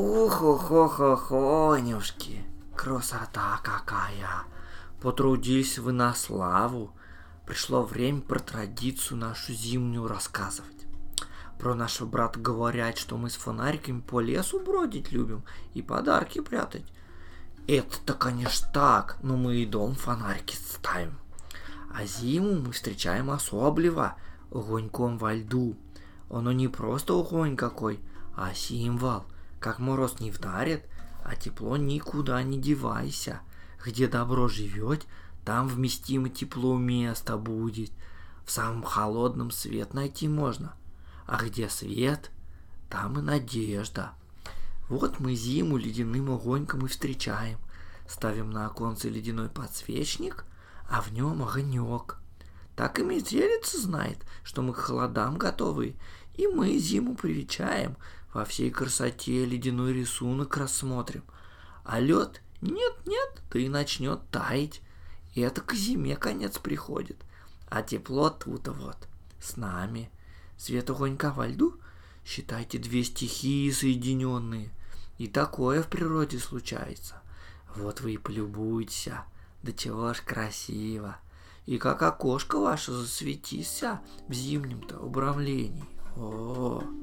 Ухо-хо-хо-хонюшки, красота какая! Потрудились вы на славу. Пришло время про традицию нашу зимнюю рассказывать. Про нашего брата говорят, что мы с фонариками по лесу бродить любим и подарки прятать. Это-то, конечно, так, но мы и дом фонарики ставим. А зиму мы встречаем особливо, огоньком во льду. Оно не просто огонь какой, а символ. Как мороз не вдарит, а тепло никуда не девайся. Где добро живет, там вместимо тепло место будет. В самом холодном свет найти можно. А где свет, там и надежда. Вот мы зиму ледяным огоньком и встречаем. Ставим на оконце ледяной подсвечник, а в нем огонек. Так и метелица знает, что мы к холодам готовы, и мы зиму привечаем, во всей красоте ледяной рисунок рассмотрим. А лед нет-нет, да и начнет таять. И это к зиме конец приходит. А тепло тут вот, с нами. Свет огонька во льду, считайте, две стихии соединенные. И такое в природе случается. Вот вы и полюбуйтесь, да чего ж красиво. И как окошко ваше засветися в зимнем-то убравлении. 哦。